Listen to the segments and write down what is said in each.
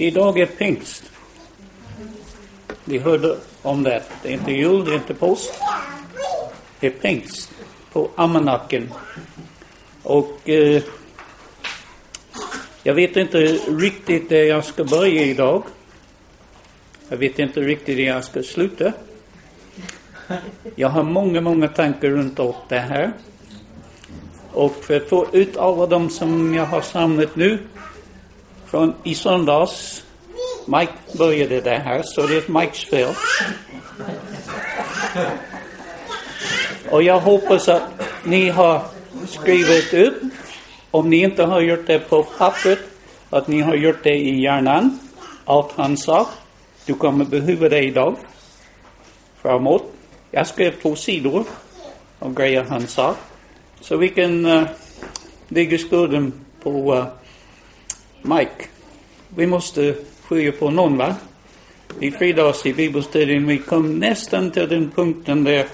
Idag är pingst. Vi hörde om det. Det är inte jul, det är inte påsk. Det är pingst på Ammanacken. Och eh, jag vet inte riktigt där jag ska börja idag. Jag vet inte riktigt där jag ska sluta. Jag har många, många tankar runt om det här. Och för att få ut alla de som jag har samlat nu från i söndags. Mike började det här, så det är Mikes fel. Och jag hoppas att ni har skrivit upp, om ni inte har gjort det på pappret, att ni har gjort det i hjärnan, allt han sa. Du kommer behöva det idag, framåt. Jag skrev två sidor av grejer han sa. Så vi kan uh, lägga skulden på uh, Mike. Vi måste skilja på någon, va? I fredags i bibelstudien vi kom nästan till den punkten där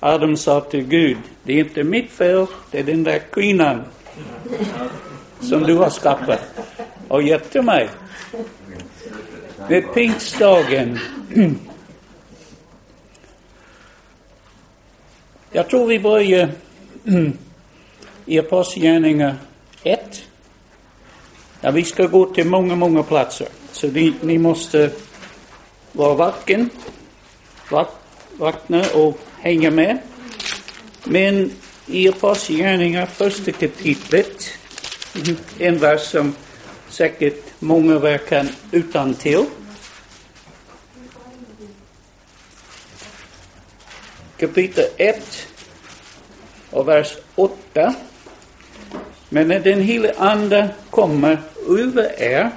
Adam sa till Gud, det är inte mitt fel, det är den där kvinnan som du har skapat och gett till mig. Det är pingstdagen. Jag tror vi börjar i Apostlagärningarna Ja, vi ska gå till många, många platser. Så ni, ni måste vara vaken, vak, vakna och hänga med. Men i Apostlagärningarna, första kapitlet, en vers som säkert många verkar utan till. Kapitel 1 och vers 8. Men när den helige Ande kommer över er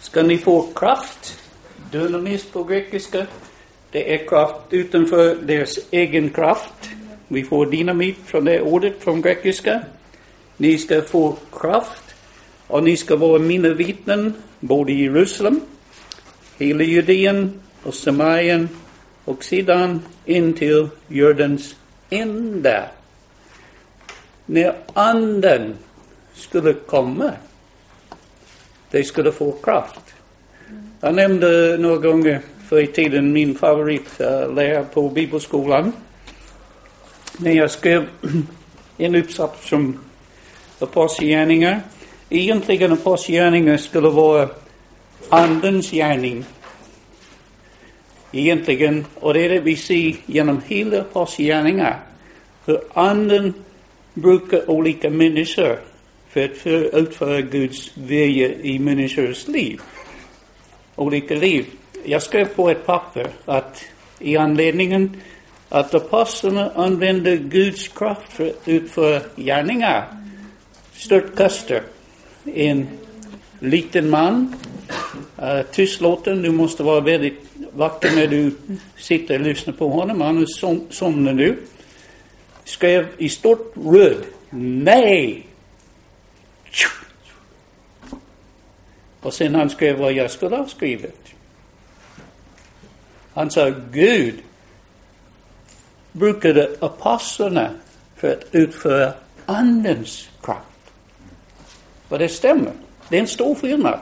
ska ni få kraft. Dynamis på grekiska. Det är kraft utanför deras egen kraft. Vi får dynamit från det ordet från grekiska. Ni ska få kraft och ni ska vara mina vittnen både i Jerusalem, hela Judeen och Samarien och sedan in till jordens ände. När anden skulle komma, de skulle få kraft. Jag nämnde några gånger förr i tiden min favoritlärare eh, på bibelskolan. När jag skrev en uppsats som apostlagärningar. Egentligen apostlagärningar skulle vara andens gärning. Egentligen, och det är det vi ser genom hela apostlagärningar. Hur anden brukar olika människor för att utföra Guds vilja i människors liv. Olika liv. Jag skrev på ett papper att i anledningen att apostlarna använde Guds kraft för att utföra gärningar störtkastare, en liten man, uh, tystlåten, du måste vara väldigt vacker när du sitter och lyssnar på honom, annars som, somnar du. Skrev i stort röd, nej! Och sen han skrev vad jag skulle ha skrivit. Han sa, Gud brukade apostlarna för att utföra Andens kraft. Och det stämmer. Det är en stor skillnad.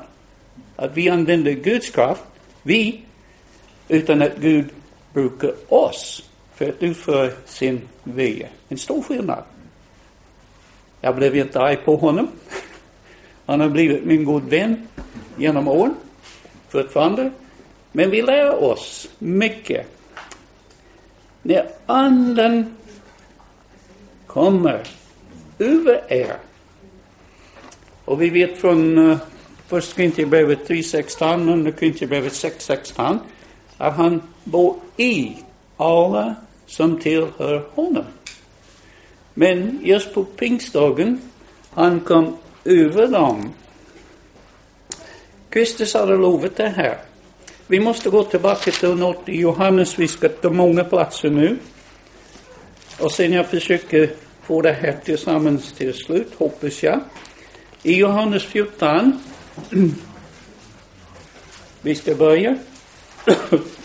Att vi använder Guds kraft, vi, utan att Gud brukar oss för att utföra sin vilja. En stor skillnad. Jag blev inte arg på honom. Han har blivit min god vän genom åren, fortfarande. Men vi lär oss mycket. När anden kommer över er. Och vi vet från eh, uh, första Korintierbrevet 3.16 och Korintierbrevet 6.16 att han bor i alla som tillhör honom. Men just på pingstdagen, han kom över dem. Kristus hade lovat det här. Vi måste gå tillbaka till något i Johannes. Vi ska ta många platser nu. Och sen jag försöker få det här tillsammans till slut, hoppas jag. I Johannes 14. vi ska börja.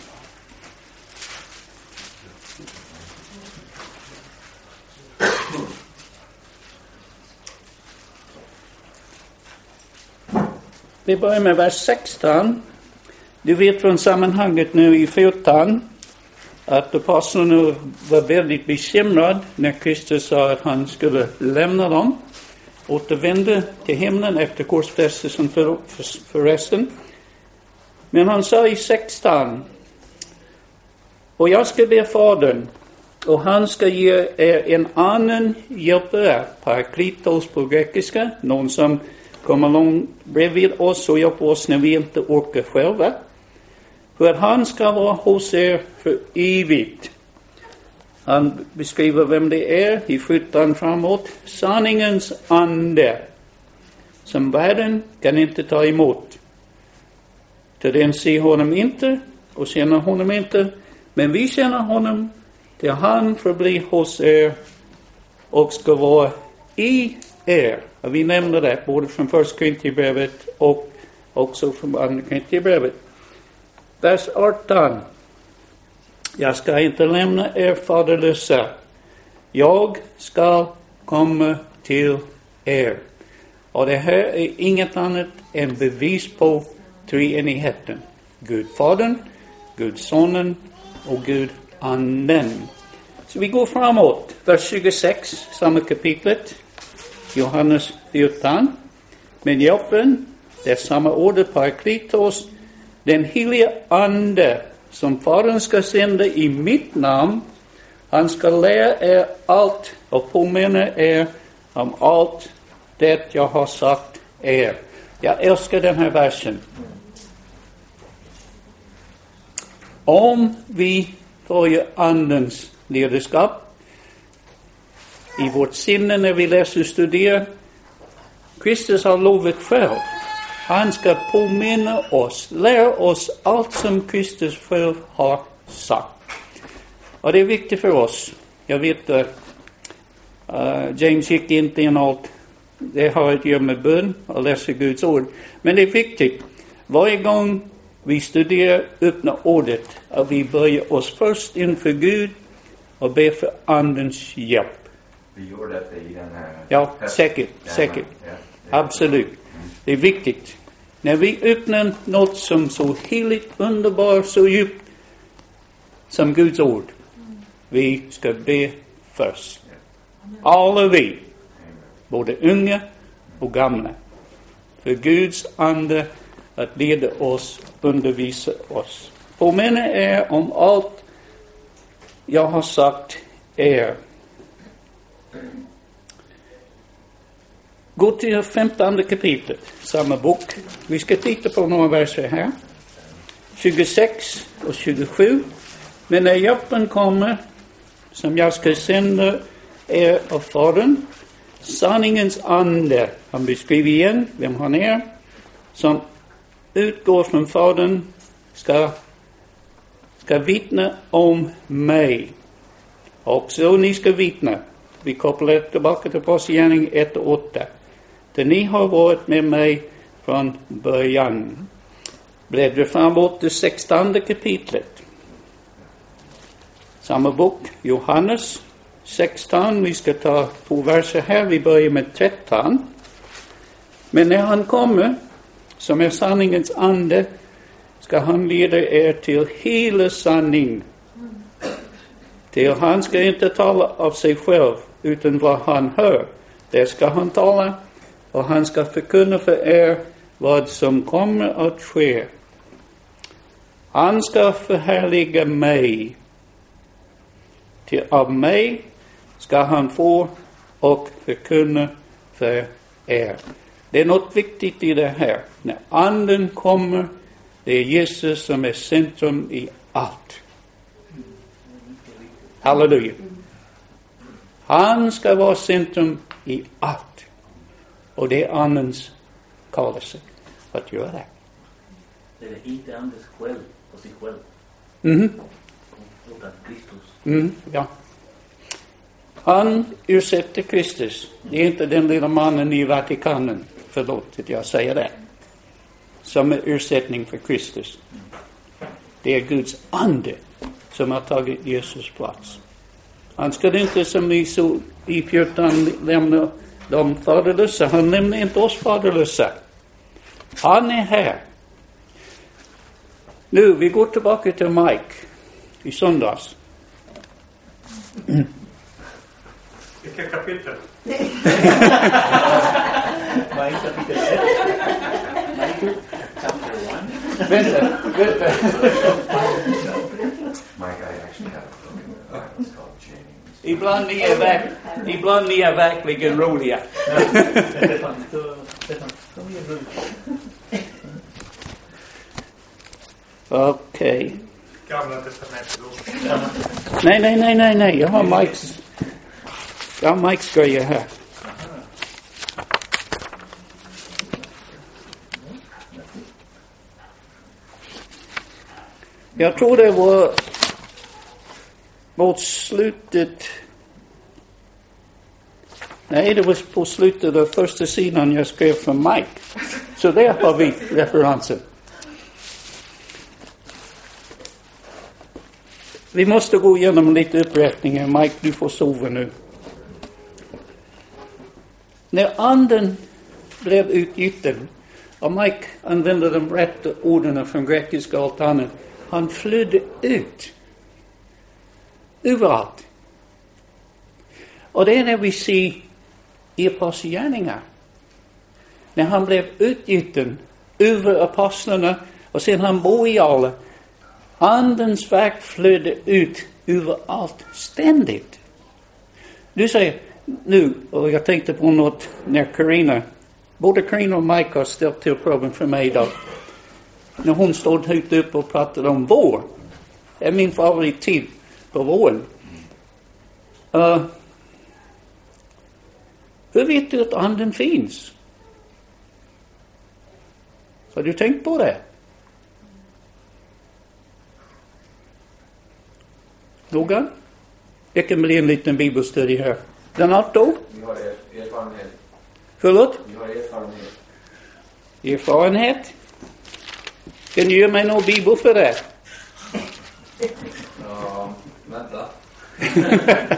Vi börjar med vers 16. Du vet från sammanhanget nu i 14 att apostlarna var väldigt bekymrade när Kristus sa att han skulle lämna dem, återvända till himlen efter korsfästelsen för, för, förresten. Men han sa i 16, och jag ska be Fadern, och han ska ge er en annan hjälpare, paraklitos på grekiska, någon som komma långt bredvid oss och hjälpa oss när vi inte orkar själva. För att han ska vara hos er för evigt. Han beskriver vem det är i 17 framåt. Sanningens ande som världen kan inte ta emot. Till den ser honom inte och känner honom inte. Men vi känner honom till han förblir hos er och ska vara i er. Och vi nämner det både från första Korintierbrevet och också från andra Korintierbrevet. Vers 18. Jag ska inte lämna er faderlösa. Jag ska komma till er. Och det här är inget annat än bevis på treenigheten. Gud Fadern, Gud Sonen och Gud Anden. Så vi går framåt. Vers 26, samma kapitlet. Johannes 14. Men hjälpen, det är samma ord, paraklitos, den helige Ande som Fadern ska sända i mitt namn. Han ska lära er allt och påminna er om allt det jag har sagt er. Jag älskar den här versen. Om vi följer Andens ledarskap i vårt sinne när vi läser och studerar. Kristus har lovat själv han ska påminna oss, lära oss allt som Kristus själv har sagt. Och det är viktigt för oss. Jag vet att uh, James gick inte in allt. Det har att göra med bön och läsa Guds ord. Men det är viktigt. Varje gång vi studerar öppna ordet att vi börjar oss först inför Gud och ber för Andens hjälp. Vi gjorde det i den här... Ja, säkert, säkert. Absolut. Det är viktigt. När vi öppnar något som så heligt, underbart, så djupt som Guds ord, vi ska be först. Alla vi, både unga och gamla. För Guds ande att leda oss, undervisa oss. Påminna er om allt jag har sagt er. Gå till femtonde kapitlet, samma bok. Vi ska titta på några verser här. 26 och 27. Men när hjälpen kommer, som jag ska sända er av Fadern, sanningens ande, han beskriver igen vem han är, som utgår från Fadern, ska, ska vittna om mig. Också ni ska vittna. Vi kopplar tillbaka till Apostlagärningarna 1 och 8. Där ni har varit med mig från början. Bläddra framåt till sextonde kapitlet. Samma bok, Johannes 16. Vi ska ta två verser här. Vi börjar med 13. Men när han kommer, som är sanningens ande, ska han leda er till hela sanning. Till han ska inte tala av sig själv, utan vad han hör, det ska han tala och han ska förkunna för er vad som kommer att ske. Han ska förhärliga mig. Till av mig ska han få och förkunna för er. Det är något viktigt i det här. När anden kommer, det är Jesus som är centrum i allt. Halleluja. Han ska vara centrum i allt. Och det är Andens kallelse att göra det. Det är inte Andens själv på sig själv. Mm. Utan Kristus. Mm, ja. Han ursäkter Kristus. Det är inte den lilla mannen i Vatikanen, förlåt att jag säger det, som är ursättning för Kristus. Det är Guds ande som har tagit Jesus plats. Han skulle inte som vi såg i 14 lämna de faderlösa. Han nämner inte oss faderlösa. Han är här. Nu, vi går tillbaka till Mike i söndags. Vilka kapitel? Mike kapitel 1. Mike chapter 1. Vänta, vänta. Mike, Ibland ni är, verk, ibland ni är verkligen roliga. Okej. Gamla testamentet. Nej, nej, nej, nej, nej. Jag har Mikes, jag har Mikes grejer här. Jag tror det var mot slutet. Nej, det var på slutet av första sidan jag skrev för Mike. Så där har vi referensen. Vi måste gå igenom lite uppräkningar. Mike, du får sova nu. När anden blev utgjuten, och Mike använde de rätta orden från grekiska altanen, han flydde ut. Överallt. Och det är när vi ser i Apostlagärningarna. När han blev utgjuten över apostlarna och sen han bor i alla. Andens verk flödde ut överallt ständigt. Du säger nu, och jag tänkte på något när Karina, både Karina och Mike har ställt till problem för mig idag. När hon stod högt upp och pratade om vår. Det är min favorittid på våren. Uh, hur vet du att anden finns? Har du tänkt på det? Någon? Det kan bli en liten bibelstudie här. Donato? Vi har er- erfarenhet. Förlåt? Vi har erfarenhet. Erfarenhet? Kan du ge mig någon bibel för det? Ja, vänta.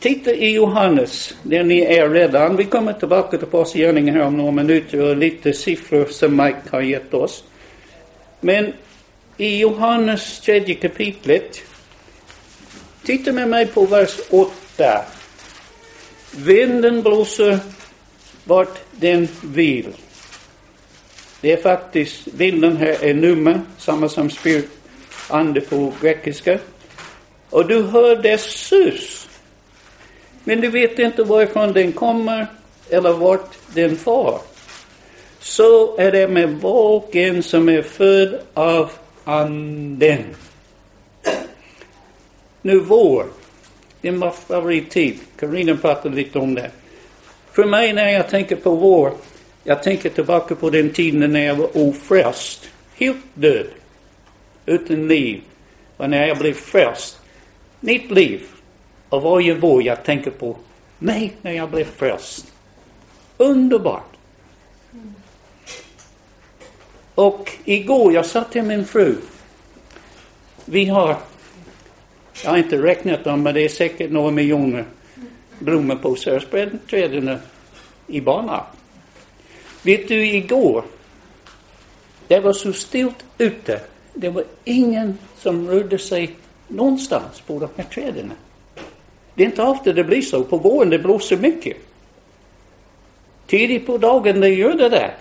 Titta i Johannes, där ni är redan. Vi kommer tillbaka till påskgärningen här om några minuter och lite siffror som Mike har gett oss. Men i Johannes tredje kapitlet, titta med mig på vers 8. Vinden blåser vart den vill. Det är faktiskt, vinden här är nummer, samma som spirit, ande på grekiska. Och du hör dess sus. Men du vet inte varifrån den kommer eller vart den far. Så är det med var och en som är född av anden. Nu vår, Det är min favorittid. Karina pratade lite om det. För mig när jag tänker på vår, jag tänker tillbaka på den tiden när jag var ofrälst, helt död, utan liv. Och när jag blev frälst, Mitt liv. Och varje vår jag tänker på mig när jag blev frälst. Underbart. Och igår jag sa till min fru, vi har, jag har inte räknat dem, men det är säkert några miljoner blommor på Sörsprädträden i banan. Vet du, igår, det var så stilt ute. Det var ingen som rörde sig någonstans på de här träden. Det är inte ofta det blir så. På våren det blåser mycket. Tidigt på dagen det gör det där.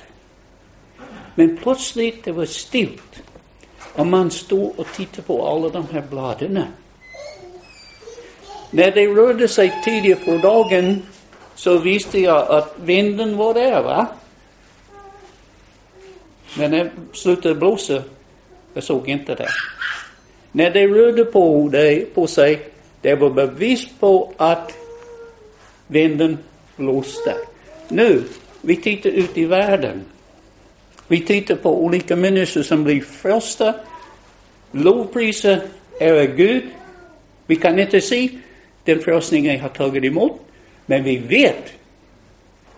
Men plötsligt det var stilt. Och man stod och tittade på alla de här bladen. När det rörde sig tidigt på dagen så visste jag att vinden var där, va? Men när det slutade blåsa, jag såg inte det. När det rörde på, det, på sig, det var bevis på att vinden blåste. Nu, vi tittar ut i världen. Vi tittar på olika människor som blir frälsta, lovpriser ära Gud. Vi kan inte se den frälsningen jag har tagit emot, men vi vet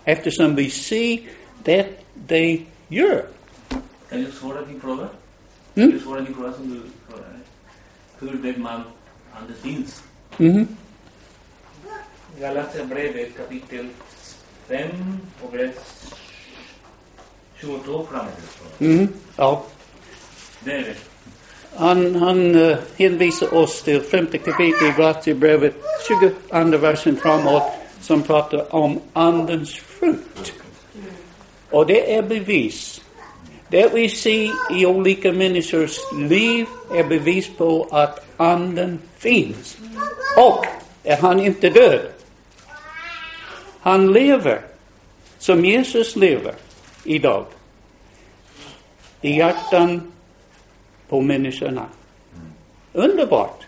eftersom vi ser det de gör. Kan du svara din fråga? Mm. Svara din fråga som du frågade? Hur vet man anden finns? Mhm. Galaterbrevet kapitel 5 och vers 22 framåt. Mm, ja. Det är det. Han, han eh, hänvisar oss till femte kapitlet i Galaterbrevet, 22 versen framåt, som pratar om Andens frukt. Och det är bevis. Det vi ser i olika människors liv är bevis på att Anden finns. Och är han inte död. Han lever som Jesus lever idag. I hjärtan på människorna. Underbart.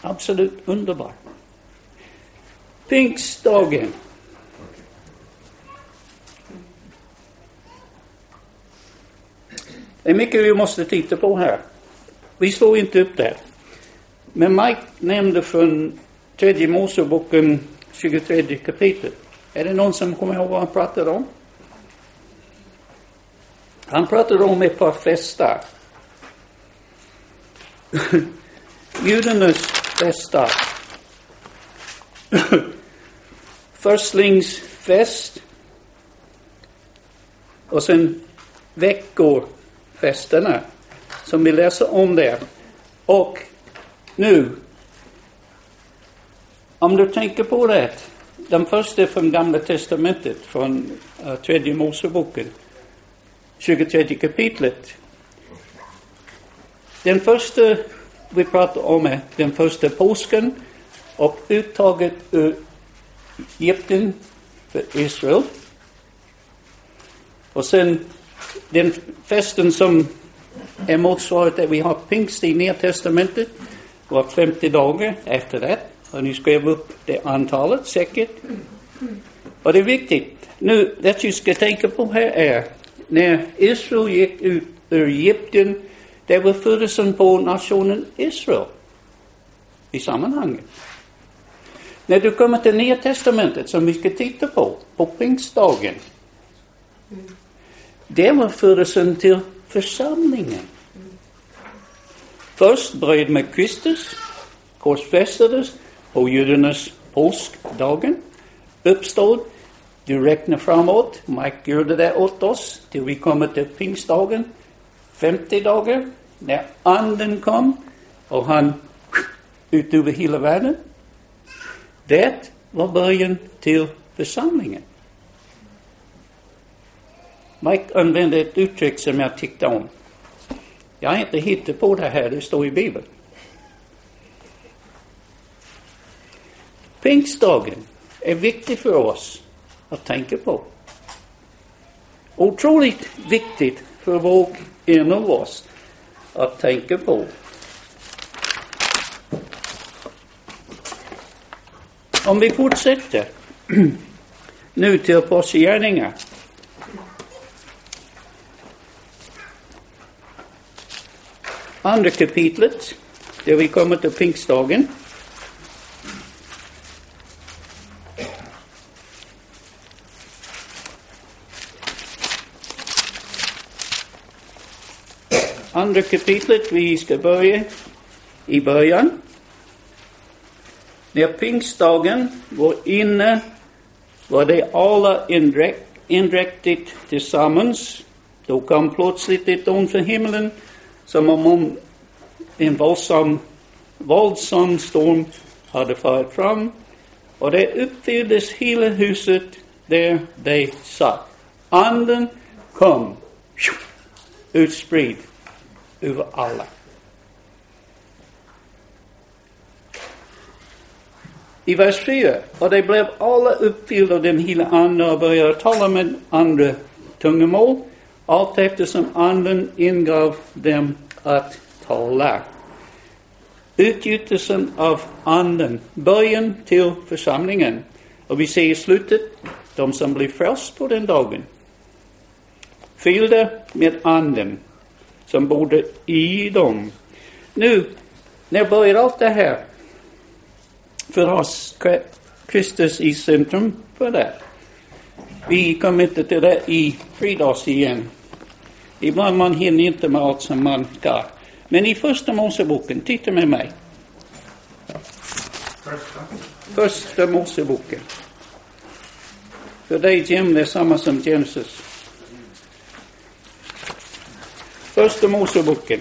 Absolut underbart. Pingstdagen. Det är mycket vi måste titta på här. Vi slår inte upp det. Men Mike nämnde från tredje Moseboken 23 kapitlet. Är det någon som kommer ihåg vad han pratade om? Han pratade om ett par festar. Judarnas festar. Förstlingsfest. Och sen veckor festerna Som vi läser om där. Och nu. Om du tänker på det. Den första är från Gamla Testamentet. Från uh, tredje Moseboken. 23 kapitlet. Den första vi pratar om är den första påsken och uttaget ur Egypten för Israel. Och sen den festen som är motsvaret det vi har pingst i Nya Testamentet var 50 dagar efter det. Och ni skrev upp det antalet säkert. Och det är viktigt. Nu, det du ska tänka på här är när Israel gick ut ur Egypten, det var födelsen på nationen Israel i sammanhanget. När du kommer till Nya Testamentet, som vi ska titta på, på pingstdagen, det var födelsen till församlingen. Först började med Kristus, korsfästades på judarnas påskdagen, uppstod, du räknar framåt, Mike gjorde det åt oss, till vi kommer till pingstdagen, 50 dagar, när anden kom och han ut över hela världen. Det var början till församlingen. Mike använde ett uttryck som jag tyckte om. Jag har inte hittat på det här, det står i Bibeln. Pingstdagen är viktig för oss att tänka på. Otroligt viktigt för var och en av oss att tänka på. Om vi fortsätter nu till Apostlagärningarna. Andra kapitlet, där vi kommer till pingstdagen. Andra kapitlet, vi ska börja i början. När pingstdagen var inne var de alla indräktigt tillsammans. Då kom plötsligt ett ord från himlen som om en våldsam, våldsam storm hade farit fram och det uppfylldes hela huset där de satt. Anden kom utspridd över alla. I vers 4, och de blev alla uppfyllda av den heliga Ande och började tala med andra tungomål, allt eftersom Anden ingav dem att tala. Utgjutelsen av Anden, början till församlingen. Och vi ser i slutet, de som blir frälst på den dagen, fyllda med Anden, som bodde i dem. Nu, när börjar allt det här? För oss, Kristus i centrum för det. Vi kommer inte till det i fridags igen. Ibland man hinner inte med allt som man ska. Men i första Moseboken, titta med mig. Första. Första Moseboken. För dig Jim, det är samma som Genesis. Första Moseboken.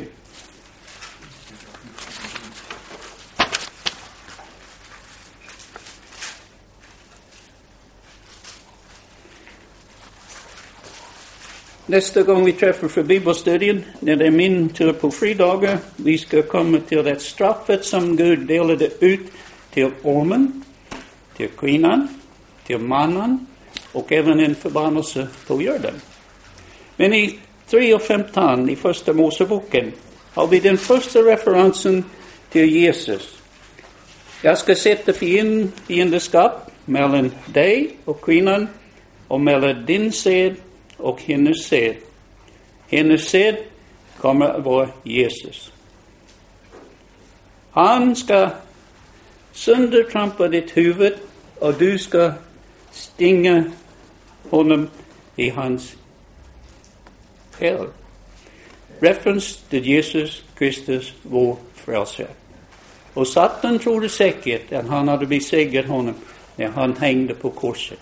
Nästa gång vi träffar för bibelstudien, när det är min tur på fridagar, vi ska komma till det straffet som Gud delade ut till ormen, till kvinnan, till mannen och även en förbannelse på jorden. Men i 3 och 15 i första Moseboken har vi den första referensen till Jesus. Jag ska sätta fiend, fiendeskap mellan dig och kvinnan och mellan din sed och hennes sed. Hennes sed kommer att vara Jesus. Han ska söndertrampa ditt huvud och du ska stinga honom i hans själ. Reference till Jesus Kristus, vår frälsare. Och Satan trodde säkert att han hade besegrat honom när han hängde på korset.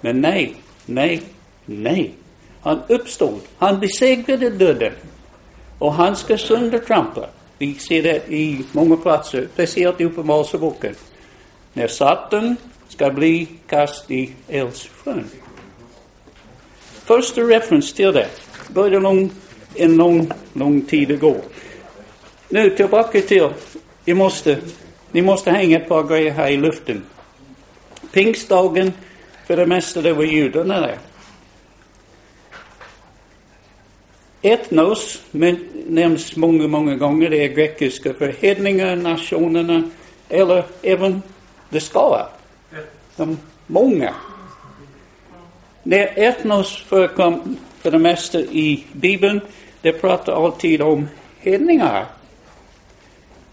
Men nej, nej, nej. Han uppstod. Han besegrade döden. Och han ska söndertrampa. Vi ser det i många platser, speciellt i Uppenbarelseboken. När Satan ska bli kast i eldsjön. Första referens till det började lång, en lång, lång tid ago. Nu tillbaka till, ni måste, ni måste hänga ett par grejer här i luften. Pingstdagen, för det mesta det var judarna där. Etnos men, nämns många, många gånger. Det är grekiska för hedningar, nationerna eller även det skara. De många. När etnos förekom för det mesta i Bibeln, det pratar alltid om hedningar.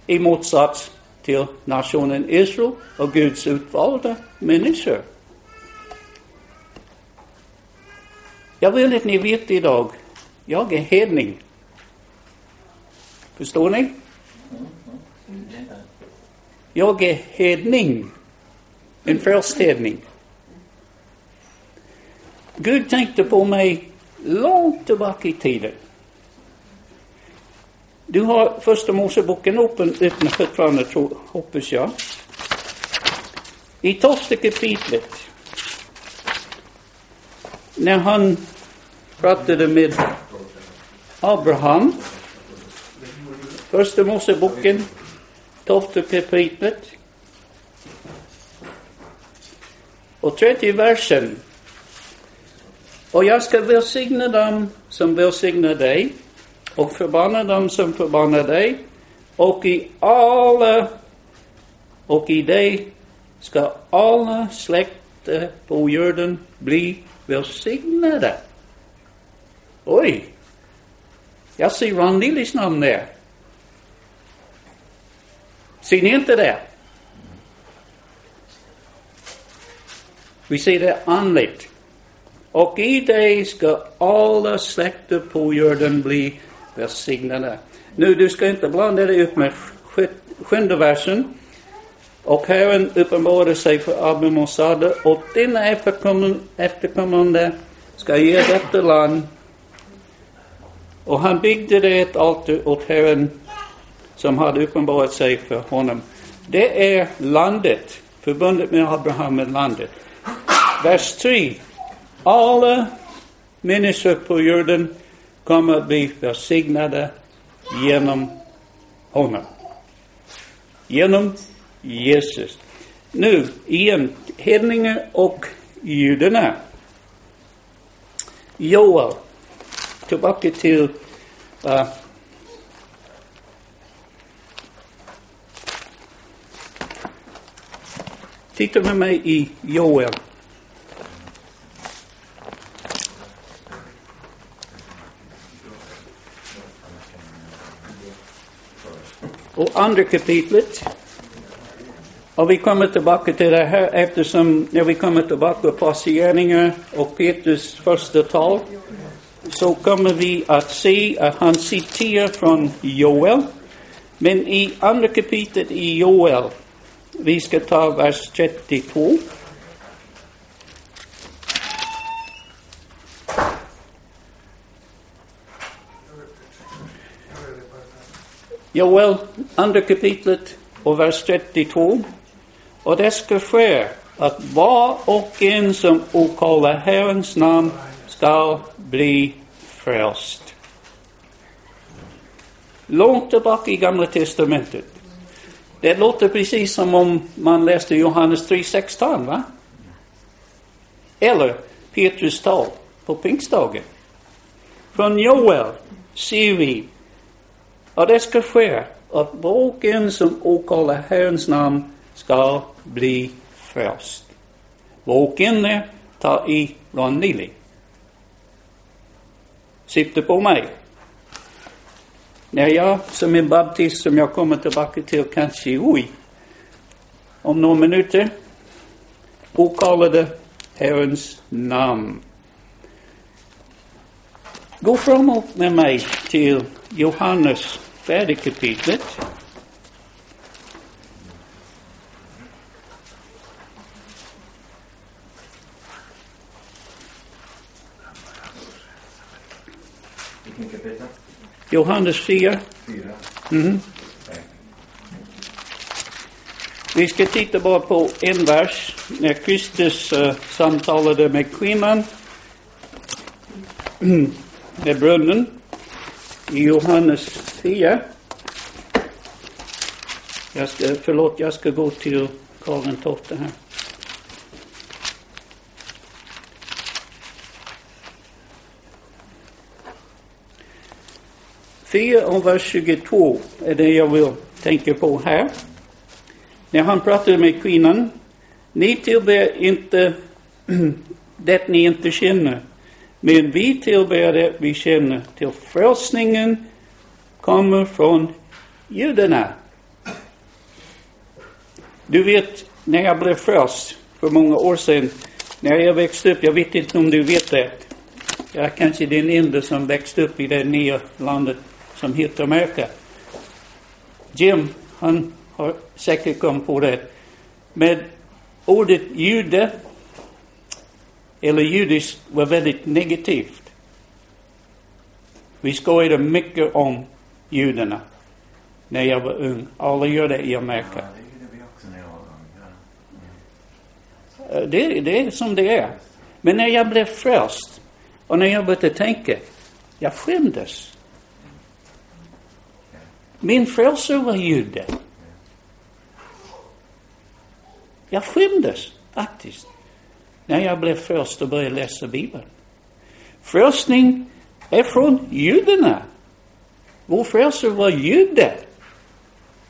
I motsats till nationen Israel och Guds utvalda människor. Jag vill att ni vet idag, jag är hedning. Förstår ni? Jag är hedning. En frälst hedning. Gud tänkte på mig långt tillbaka i tiden. Du har första Moseboken öppen, öppen fortfarande, tror, hoppas jag. I tolfte kapitlet, när han pratade med Abraham, första Moseboken, tolfte kapitlet, och tredje versen. Och jag ska välsigna dem som välsignar dig och förbanna dem som förbannar dig. Och i alla och i dig ska alla släkter på jorden bli välsignade. Oj! Jag ser Ron Lillys namn där. Ser ni inte det? Vi ser det andligt. Och i dig ska alla släkter på jorden bli välsignade. Nu, du ska inte blanda dig upp med sjunde versen. Och Herren uppenbarade sig för Abim och sade, och dina efterkommande ska ge detta land. Och han byggde det ett altar åt Herren som hade uppenbarat sig för honom. Det är landet, förbundet med Abraham med landet. Vers 3. Alla människor på jorden kommer att bli välsignade genom honom. Genom Jesus. Nu igen, hedningar och judarna. Joel, tillbaka till uh, Titta med mig i Joel. Och andra kapitlet. Och vi kommer tillbaka till det här eftersom när vi kommer tillbaka på Apostlagärningarna och Petrus första tal så kommer vi att se att han citerar från Joel. Men i andra kapitlet i Joel, vi ska ta vers 32. Joel, andra kapitlet och vers 32. Och det ska ske att var och en som okallar Herrens namn ska bli frälst. Långt tillbaka i Gamla Testamentet. Det låter precis som om man läste Johannes 3.16, va? Eller Petrus tal på pingstdagen. Från Joel ser vi att det ska ske att boken som åkallar Herrens namn ska bli frälst. Boken är tar i Ron Sitter på mig. När jag som en baptist som jag kommer tillbaka till kanske oj, om några minuter okallade Herrens namn. Gå framåt med mig till Johannes fjärde kapitlet. Vilken kapitel? Johannes 4. Fyra. Mm. Vi ska titta bara på en vers. När Kristus uh, samtalade med kvinnan med brunnen i Johannes 4. Jag ska, förlåt, jag ska gå till Karin Totte här. Fyra och vers 22 är det jag vill tänka på här. När han pratade med kvinnan. Ni tillber inte det ni inte känner. Men vi tillber det vi känner till frälsningen kommer från judarna. Du vet, när jag blev frälst för många år sedan, när jag växte upp, jag vet inte om du vet det. Jag är kanske den enda som växte upp i det nya landet som heter Amerika. Jim, han har säkert kommit på det. Men ordet jude eller judiskt var väldigt negativt. Vi skojade mycket om judarna när jag var ung. Alla gör det i Amerika. Eh, Det, det är som det är. Men när jag blev frälst och när jag började tänka, jag skämdes. Min frälsare var jude. Jag skämdes faktiskt när jag blev frälst och började läsa Bibeln. Frälsning är från judarna. Vår frälsare var jude.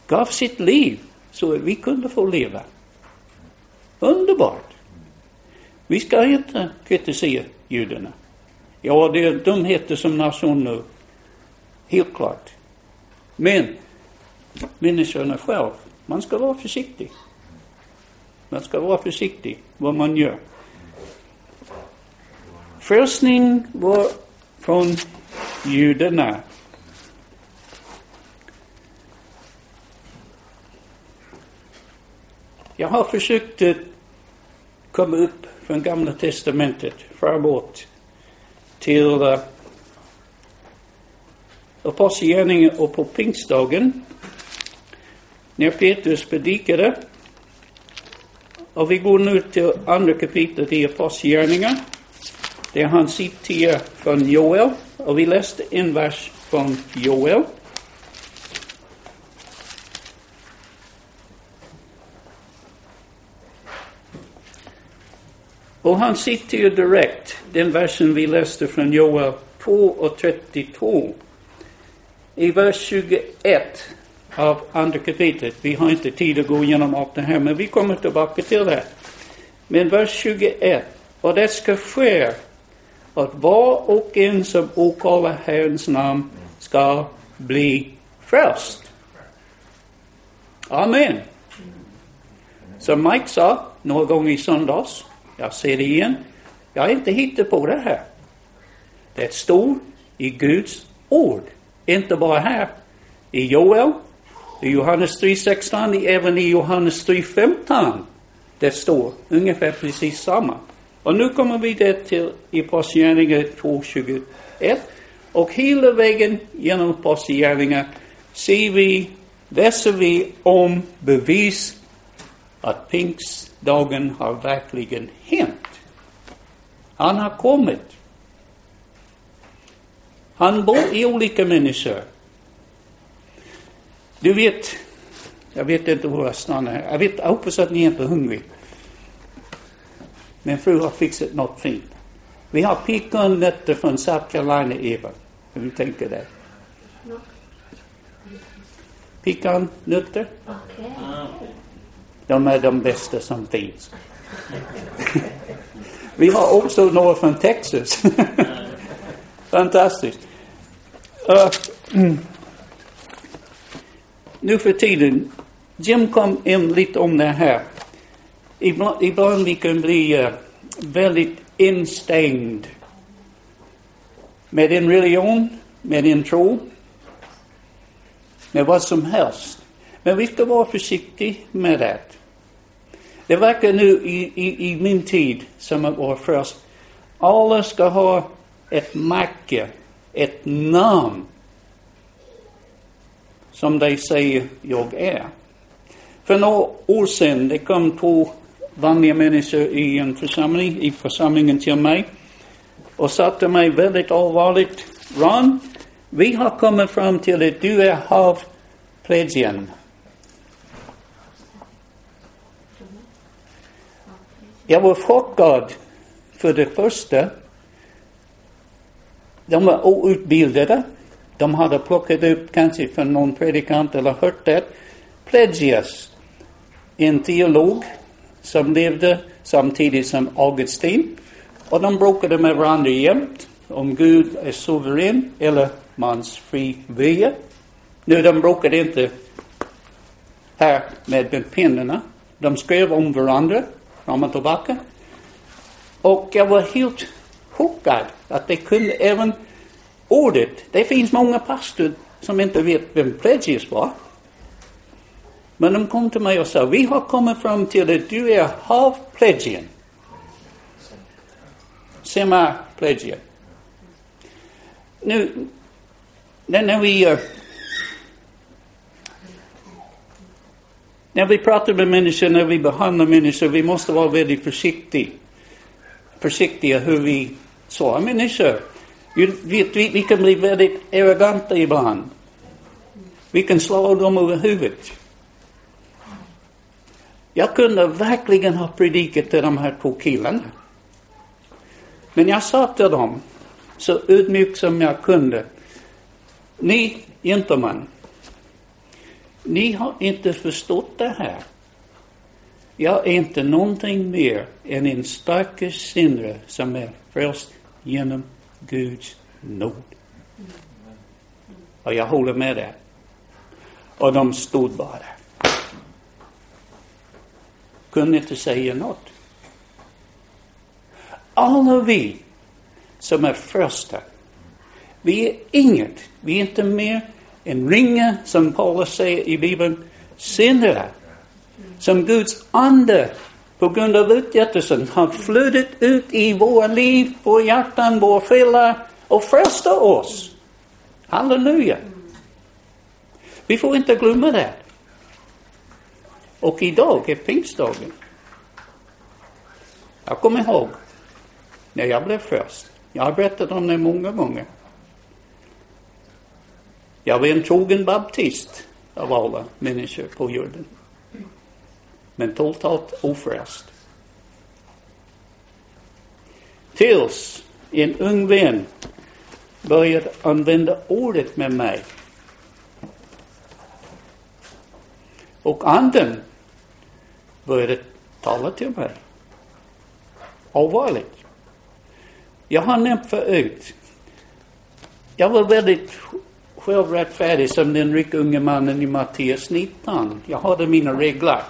Gav sitt liv så att vi kunde få leva. Underbart. Vi ska inte kritisera judarna. Ja, det är dumheter som nation nu. Helt klart. Men människorna själv, man ska vara försiktig. Man ska vara försiktig vad man gör. Frälsning var från judarna. Jag har försökt att komma upp från Gamla Testamentet framåt till eh, Apostlagärningarna och på pingstdagen när Petrus predikade. Och vi går nu till andra kapitlet i Apostlagärningarna där han citerar från Joel och vi läste en vers från Joel. Och han citerar direkt den versen vi läste från Joel 2 och 32. I vers 21 av andra kapitlet, vi har inte tid att gå igenom allt det här, men vi kommer tillbaka till det. Men vers 21, och det ska ske att var och en som åkallar Herrens namn ska bli frälst. Amen. Som Mike sa några gånger i söndags, jag säger det igen, jag har inte hittat på det här. Det står i Guds ord. Inte bara här, i Joel, i Johannes 3.16, även i Johannes 3.15. Det står ungefär precis samma. Och nu kommer vi det till i Apostlagärningarna 2.21. Och hela vägen genom Apostlagärningarna ser vi, läser vi om bevis att pingstdagen har verkligen hänt. Han har kommit. Han bor i olika människor. Du vet, jag vet inte hur jag stannar här. Jag, vet, jag hoppas att ni är inte hungriga. Min fru har fixat något fint. Vi har pekannötter från South Carolina, Eva. Hur du tänker där? Pekannötter? Okay. De är de bästa som finns. Vi har också några från Texas. Fantastiskt. Uh, nu för tiden, Jim kom in lite om det här. Ibland, ibland vi kan bli uh, väldigt instängd med en religion, med en tro, med vad som helst. Men vi ska vara försiktiga med det. Det verkar nu i, i, i min tid som att vara först, alla ska ha ett märke, ett namn som de säger jag är. För några år sedan det kom två vanliga människor i en församling, i församlingen till mig och sa till mig väldigt allvarligt, Ron, vi har kommit fram till att du är halvplegian. Jag var chockad för det första. De var outbildade. De hade plockat upp kanske från någon predikant eller hört det. Pelagius, en teolog som levde samtidigt som Augustin. Och de bråkade med varandra jämt om Gud är suverän eller mans fri vilja. Nu, de bråkade inte här med pennorna. De skrev om varandra fram och tillbaka. Och jag var helt chockad att det kunde även ordet. Det finns många pastor som inte vet vem Pledges var. Men de kom till mig och sa, vi har kommit fram till att du är halvplegian. Semaplegian. Nu, när vi uh, när vi pratar med människor, när vi behandlar människor, vi måste vara väldigt försiktiga. Försiktiga hur vi svarar människor. Vi, vi, vi kan bli väldigt arroganta ibland. Vi kan slå dem över huvudet. Jag kunde verkligen ha predikat till de här två killarna. Men jag sa till dem, så ödmjukt som jag kunde, ni gentlemen, ni har inte förstått det här. Jag är inte någonting mer än en stackars syndare som är frälst genom Guds nåd. Och jag håller med det. Och de stod bara där. Kunde inte säga något. Alla vi som är frälsta, vi är inget, vi är inte mer än ringar, som Paulus säger i Bibeln, syndare. Som Guds ande på grund av utgjutelsen har flödat ut i våra liv, våra hjärtan, våra själar och frälsar oss. Halleluja. Vi får inte glömma det. Och idag är pingstdagen. Jag kommer ihåg när jag blev frälst. Jag har berättat om det många gånger. Jag var en trogen baptist av alla människor på jorden. Men totalt ofrälst. Tills en ung vän började använda ordet med mig. Och anden började tala till mig. Allvarligt. Jag har nämnt förut. Jag var väldigt självrättfärdig som den rika unge mannen i Matteus 19. Jag hade mina regler.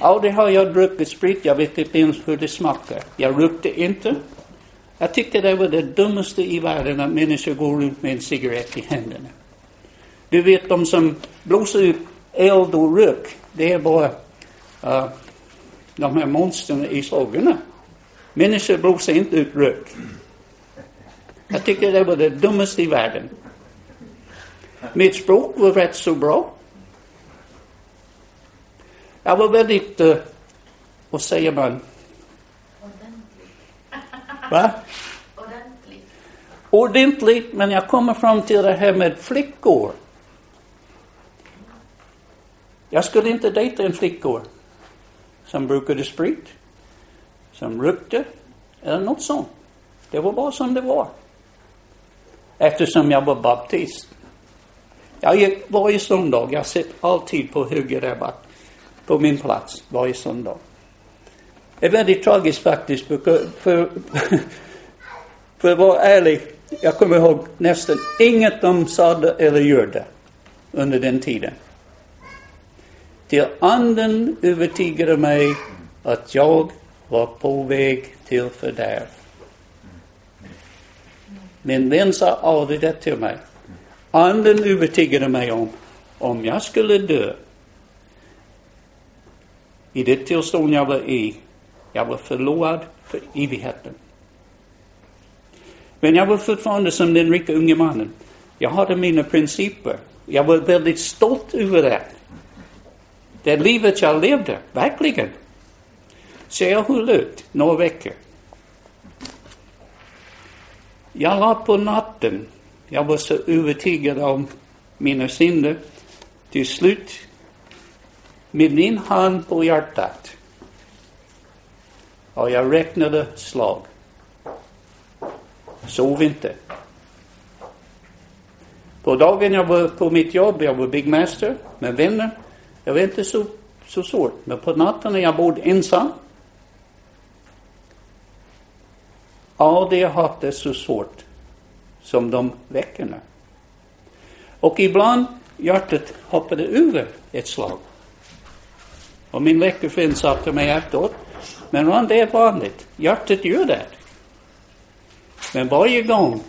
Aldrig har jag druckit sprit, jag vet inte ens hur det smakar. Jag rökte inte. Jag tyckte det var det dummaste i världen att människor går runt med en cigarett i händerna. Du vet de som blåser ut eld och rök, det är bara uh, de här monstren i sagorna. Människor blåser inte ut rök. Jag tycker det var det dummaste i världen. Mitt språk var rätt så bra. Jag var väldigt, vad säger man, Ordentligt. va? Ordentligt. Ordentligt, men jag kommer fram till det här med flickor. Jag skulle inte dejta en flickor som brukade sprit, som rökte eller något sånt. Det var bara som det var. Eftersom jag var baptist. Jag gick varje söndag. Jag sitter alltid på höger bak. På min plats varje söndag. Det är väldigt tragiskt faktiskt. För, för, för att vara ärlig. Jag kommer ihåg nästan inget de sade eller gjorde under den tiden. Till anden övertygade mig att jag var på väg till fördärv. Min vän sa aldrig det till mig. Anden övertygade mig om, om jag skulle dö i det tillstånd jag var i, jag var förlorad för evigheten. Men jag var fortfarande som den rika unge mannen. Jag hade mina principer. Jag var väldigt stolt över det. Det livet jag levde, verkligen. Så jag höll ut några veckor. Jag la på natten. Jag var så övertygad om mina synder. Till slut, med min hand på hjärtat, och jag räknade slag. Sov inte. På dagen jag var på mitt jobb, jag var byggmästare med vänner. Jag var inte så, så svårt. Men på natten när jag bodde ensam. Aldrig haft det så svårt som de veckorna. Och ibland hjärtat hoppade över ett slag. Och min läkarvän sa till mig efteråt, men Ron, det är vanligt. Hjärtat gör det. Men varje gång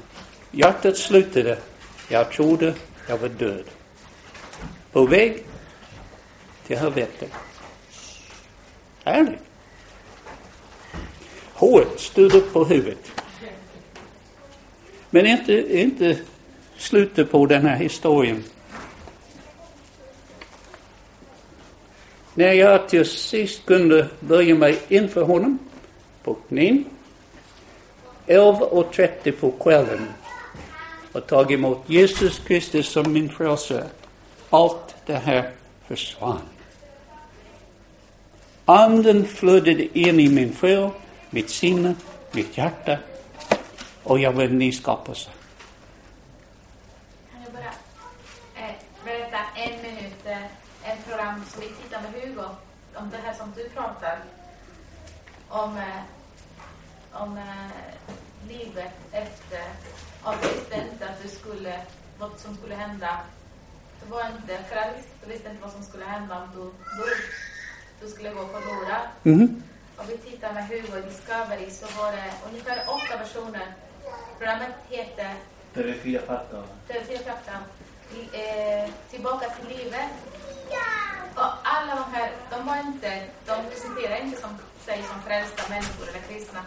hjärtat slutade, jag trodde jag var död. På väg till helvetet. Ärligt. Håret stod upp på huvudet. Men inte, inte slutet på den här historien. När jag till sist kunde böja mig inför honom på knän 11.30 på kvällen och tagit emot Jesus Kristus som min frälsare. Allt det här försvann. Anden flödade in i min själ, mitt sinne, mitt hjärta och jag var en ny skapelse. Kan jag bara eh, berätta en minut, eh, ett program som vi tittar med Hugo, om det här som du pratar om, eh, om eh, livet efter, och du visste inte att du skulle, vad som skulle hända. Du var inte frälst, du visste inte vad som skulle hända om du dog. Du skulle gå förlorad. Mhm. Och vi tittar med Hugo Discovery så var det ungefär åtta personer. Programmet heter TV4 Fakta. TV4 Fakta. Eh, tillbaka till livet. Och alla de här, de var inte, de presenterar inte som, sig som frälsta människor eller kristna.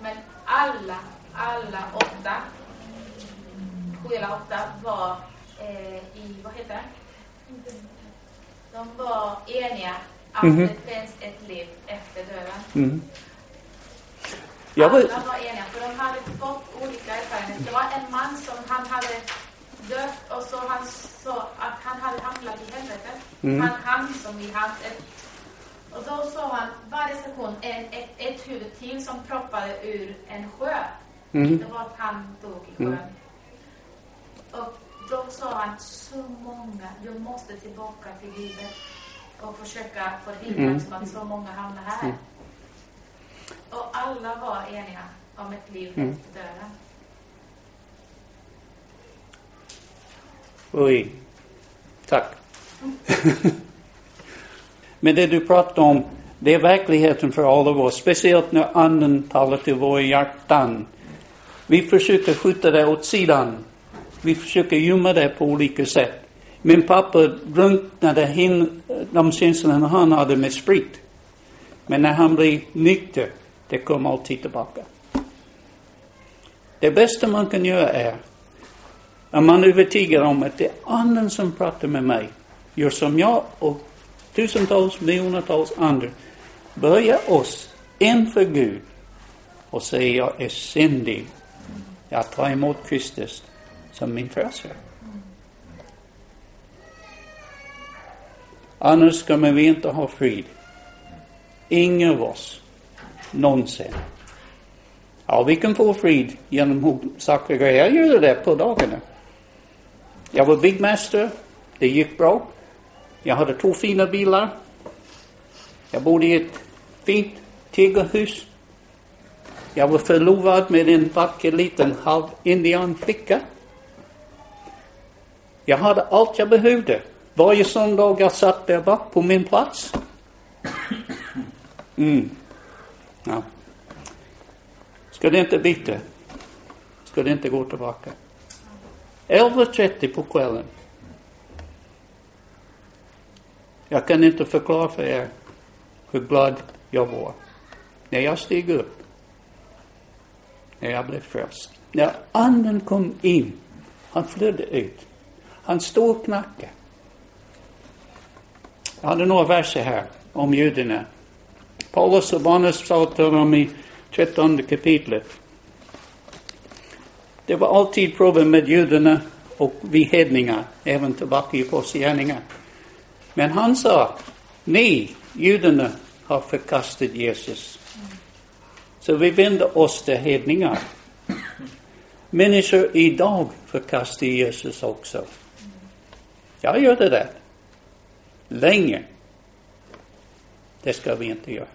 Men alla, alla åtta, sju eller åtta var eh, i, vad heter det? De var eniga att Mhm. det finns ett liv efter döden. Mm. Jag var, Alla var eniga, för de hade fått olika erfarenheter. Det var en man som han hade dött och så han sa att han hade hamnat i helvetet. Mm. Han han som i ett, Och då såg han varje sekund en, ett, ett huvud till som proppade ur en sjö. Mm. Det var att han dog i sjön. Och då sa han så många, du måste tillbaka till livet och försöka förhindra Mm. att så många hamnar här. Och alla var eniga om ett liv Mm. efter döden. Oj. Tack. Men det du pratar om, det är verkligheten för alla av oss. Speciellt när anden talar till våra hjärtan. Vi försöker skjuta det åt sidan. Vi försöker gömma det på olika sätt. Min pappa drunknade hin, eh, de känslorna han hade med sprit. Men när han blev nykter, det kom alltid tillbaka. Det bästa man kan göra är att man övertygad om att det är anden som pratar med mig, gör som jag och tusentals, miljontals andra, börja oss inför Gud och säga jag är syndig. Jag tar emot Kristus som min frälsare. Annars kommer vi inte ha frid. Ingen av oss. Någonsin. Ja, vi kan få frid genom hur saker och Jag gjorde det på dagarna. Jag var byggmästare. Det gick bra. Jag hade två fina bilar. Jag bodde i ett fint tegelhus. Jag var förlovad med en vacker liten halv-indianflicka. Jag hade allt jag behövde. Varje söndag jag satt där bak på min plats. Mm. Ja. Ska det inte byta? Ska det inte gå tillbaka? 11.30 på kvällen. Jag kan inte förklara för er hur glad jag var när jag steg upp. När jag blev frälst. När anden kom in, han flydde ut. Han stod och knackade. Jag hade några verser här om judarna. Paulus och Barnes sa till dem i trettonde kapitlet. Det var alltid problem med judarna och vi hedningar, även tillbaka i Apostlagärningarna. Men han sa, ni, judarna, har förkastat Jesus. Så vi vänder oss till hedningar. Människor idag förkastar Jesus också. Jag gör det där. Länge. Det ska vi inte göra.